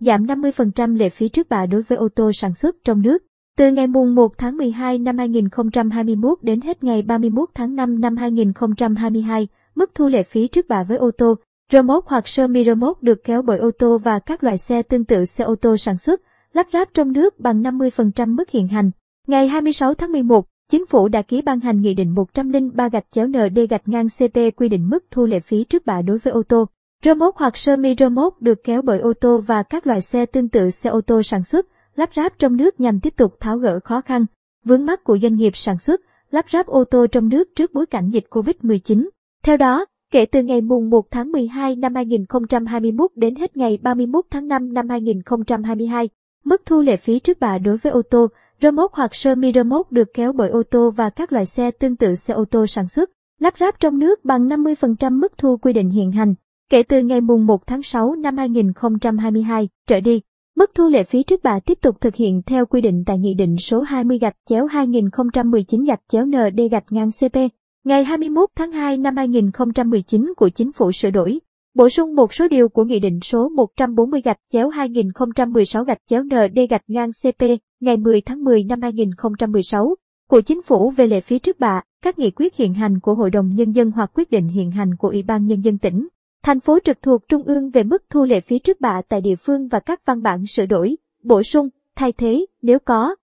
giảm 50% lệ phí trước bạ đối với ô tô sản xuất trong nước. Từ ngày mùng 1 tháng 12 năm 2021 đến hết ngày 31 tháng 5 năm 2022, mức thu lệ phí trước bạ với ô tô, rơ móc hoặc sơ mi rơ móc được kéo bởi ô tô và các loại xe tương tự xe ô tô sản xuất, lắp ráp trong nước bằng 50% mức hiện hành. Ngày 26 tháng 11, Chính phủ đã ký ban hành Nghị định 103 gạch chéo ND gạch ngang CP quy định mức thu lệ phí trước bạ đối với ô tô. Rơ hoặc sơ mi rơ được kéo bởi ô tô và các loại xe tương tự xe ô tô sản xuất, lắp ráp trong nước nhằm tiếp tục tháo gỡ khó khăn, vướng mắt của doanh nghiệp sản xuất, lắp ráp ô tô trong nước trước bối cảnh dịch Covid-19. Theo đó, kể từ ngày mùng 1 tháng 12 năm 2021 đến hết ngày 31 tháng 5 năm 2022, mức thu lệ phí trước bạ đối với ô tô, rơ hoặc sơ mi rơ được kéo bởi ô tô và các loại xe tương tự xe ô tô sản xuất, lắp ráp trong nước bằng 50% mức thu quy định hiện hành. Kể từ ngày mùng 1 tháng 6 năm 2022 trở đi, mức thu lệ phí trước bạ tiếp tục thực hiện theo quy định tại Nghị định số 20 gạch chéo 2019 gạch chéo ND gạch ngang CP ngày 21 tháng 2 năm 2019 của Chính phủ sửa đổi, bổ sung một số điều của Nghị định số 140 gạch chéo 2016 gạch chéo ND gạch ngang CP ngày 10 tháng 10 năm 2016 của Chính phủ về lệ phí trước bạ, các nghị quyết hiện hành của Hội đồng Nhân dân hoặc quyết định hiện hành của Ủy ban Nhân dân tỉnh, thành phố trực thuộc Trung ương về mức thu lệ phí trước bạ tại địa phương và các văn bản sửa đổi, bổ sung, thay thế, nếu có,